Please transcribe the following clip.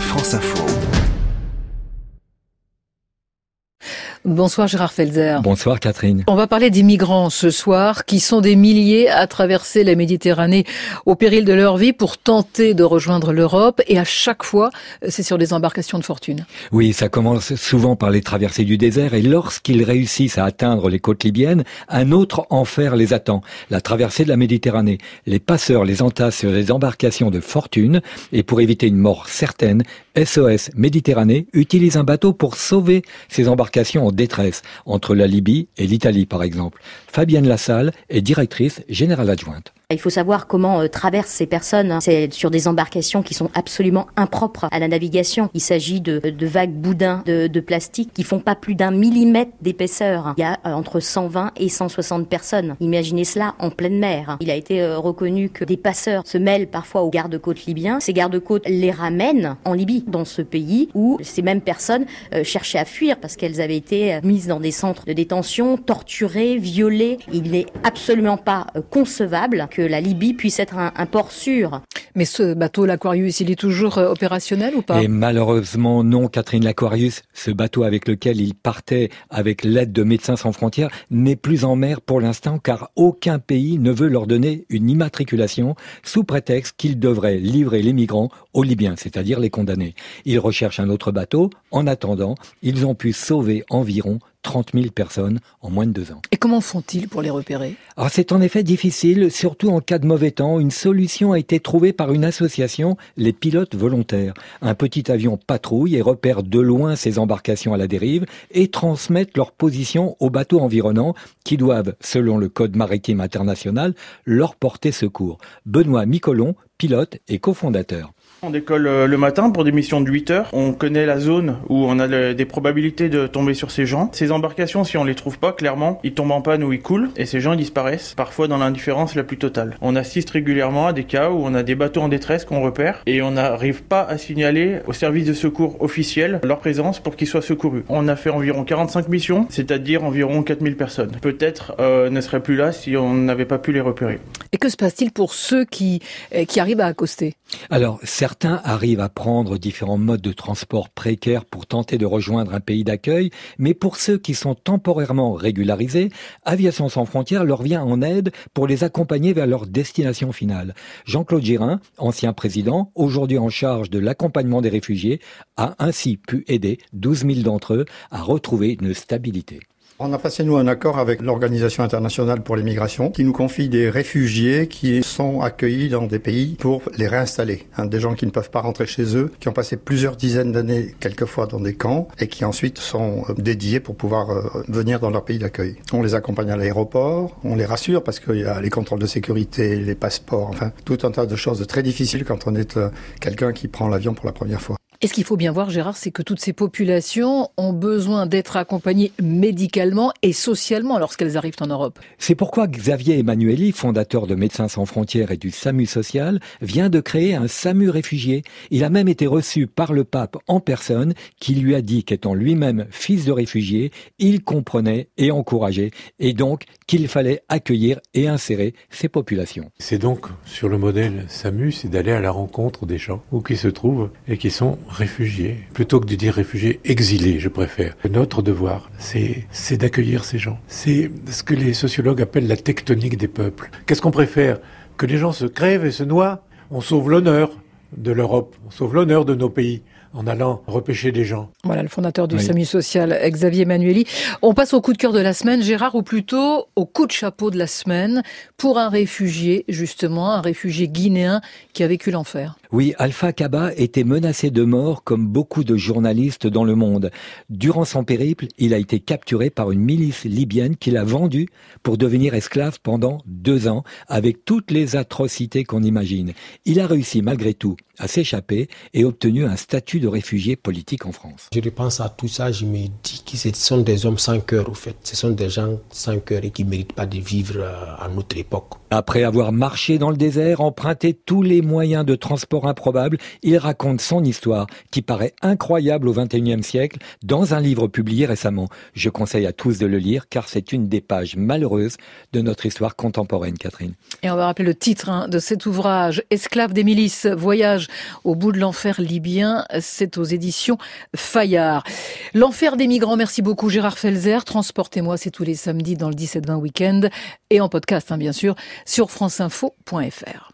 France Info. Bonsoir Gérard Felzer. Bonsoir Catherine. On va parler des migrants ce soir qui sont des milliers à traverser la Méditerranée au péril de leur vie pour tenter de rejoindre l'Europe et à chaque fois c'est sur des embarcations de fortune. Oui, ça commence souvent par les traversées du désert et lorsqu'ils réussissent à atteindre les côtes libyennes, un autre enfer les attend, la traversée de la Méditerranée. Les passeurs les entassent sur des embarcations de fortune et pour éviter une mort certaine, SOS Méditerranée utilise un bateau pour sauver ces embarcations en détresse, entre la Libye et l'Italie par exemple. Fabienne Lassalle est directrice générale adjointe. Il faut savoir comment euh, traversent ces personnes. Hein. C'est sur des embarcations qui sont absolument impropres à la navigation. Il s'agit de, de, vagues boudins de, de, plastique qui font pas plus d'un millimètre d'épaisseur. Il y a euh, entre 120 et 160 personnes. Imaginez cela en pleine mer. Il a été euh, reconnu que des passeurs se mêlent parfois aux gardes-côtes libyens. Ces gardes-côtes les ramènent en Libye, dans ce pays où ces mêmes personnes cherchaient à fuir parce qu'elles avaient été mises dans des centres de détention, torturées, violées. Il n'est absolument pas concevable que la Libye puisse être un, port sûr. Mais ce bateau, l'Aquarius, il est toujours euh, opérationnel ou pas? Et malheureusement non, Catherine l'Aquarius, ce bateau avec lequel il partait avec l'aide de Médecins sans frontières, n'est plus en mer pour l'instant car aucun pays ne veut leur donner une immatriculation sous prétexte qu'ils devraient livrer les migrants aux Libyens, c'est-à-dire les condamnés. Ils recherchent un autre bateau. En attendant, ils ont pu sauver environ 30 000 personnes en moins de deux ans. Et comment font-ils pour les repérer? Alors c'est en effet difficile, surtout en cas de mauvais temps. Une solution a été trouvée par une association, les pilotes volontaires. Un petit avion patrouille et repère de loin ces embarcations à la dérive et transmettent leur position aux bateaux environnants qui doivent, selon le Code maritime international, leur porter secours. Benoît Micolon, pilote et cofondateur. On décolle euh, le matin pour des missions de 8 heures. On connaît la zone où on a des probabilités de tomber sur ces gens. Ces embarcations, si on les trouve pas, clairement, ils tombent en panne ou ils coulent et ces gens disparaissent, parfois dans l'indifférence la plus totale. On assiste régulièrement à des cas où on a des bateaux en détresse qu'on repère et on n'arrive pas à signaler au service de secours officiel leur présence pour qu'ils soient secourus. On a fait environ 45 missions, c'est-à-dire environ 4000 personnes. Peut-être euh, ne seraient plus là si on n'avait pas pu les repérer. Et que se passe-t-il pour ceux qui, euh, qui arrivent à accoster? Alors, Certains arrivent à prendre différents modes de transport précaires pour tenter de rejoindre un pays d'accueil, mais pour ceux qui sont temporairement régularisés, Aviation sans frontières leur vient en aide pour les accompagner vers leur destination finale. Jean-Claude Girin, ancien président, aujourd'hui en charge de l'accompagnement des réfugiés, a ainsi pu aider 12 000 d'entre eux à retrouver une stabilité. On a passé, nous, un accord avec l'Organisation internationale pour les migrations qui nous confie des réfugiés qui sont accueillis dans des pays pour les réinstaller. Hein, des gens qui ne peuvent pas rentrer chez eux, qui ont passé plusieurs dizaines d'années, quelquefois, dans des camps et qui ensuite sont euh, dédiés pour pouvoir euh, venir dans leur pays d'accueil. On les accompagne à l'aéroport, on les rassure parce qu'il y a les contrôles de sécurité, les passeports, enfin, tout un tas de choses très difficiles quand on est euh, quelqu'un qui prend l'avion pour la première fois. Et ce qu'il faut bien voir, Gérard, c'est que toutes ces populations ont besoin d'être accompagnées médicalement et socialement lorsqu'elles arrivent en Europe. C'est pourquoi Xavier Emmanueli, fondateur de Médecins sans frontières et du SAMU social, vient de créer un SAMU réfugié. Il a même été reçu par le pape en personne, qui lui a dit qu'étant lui-même fils de réfugié, il comprenait et encourageait, et donc qu'il fallait accueillir et insérer ces populations. C'est donc sur le modèle SAMU, c'est d'aller à la rencontre des gens où qui se trouvent et qui sont réfugiés, plutôt que de dire réfugiés, exilés, je préfère. Notre devoir, c'est, d'accueillir ces gens. C'est ce que les sociologues appellent la tectonique des peuples. Qu'est-ce qu'on préfère? Que les gens se crèvent et se noient? On sauve l'honneur de l'Europe, on sauve l'honneur de nos pays en allant repêcher des gens. Voilà, le fondateur du SAMU social, Xavier Manueli. On passe au coup de cœur de la semaine, Gérard, ou plutôt au coup de chapeau de la semaine pour un réfugié, justement, un réfugié guinéen qui a vécu l'enfer. Oui, Alpha Kaba était menacé de mort comme beaucoup de journalistes dans le monde. Durant son périple, il a été capturé par une milice libyenne qui l'a vendu pour devenir esclave pendant deux ans, avec toutes les atrocités qu'on imagine. Il a réussi malgré tout à s'échapper et obtenu un statut de réfugié politique en France. Je repense à tout ça, je me dis que ce sont des hommes sans cœur, au fait. Ce sont des gens sans cœur et qui ne méritent pas de vivre euh, à notre époque. Après avoir marché dans le désert, emprunté tous les moyens de transport improbable, il raconte son histoire qui paraît incroyable au XXIe siècle dans un livre publié récemment. Je conseille à tous de le lire car c'est une des pages malheureuses de notre histoire contemporaine, Catherine. Et on va rappeler le titre hein, de cet ouvrage, Esclaves des milices, voyage au bout de l'enfer libyen. C'est aux éditions Fayard. L'enfer des migrants, merci beaucoup Gérard Felzer. Transportez-moi, c'est tous les samedis dans le 17-20 week-end et en podcast, hein, bien sûr, sur franceinfo.fr.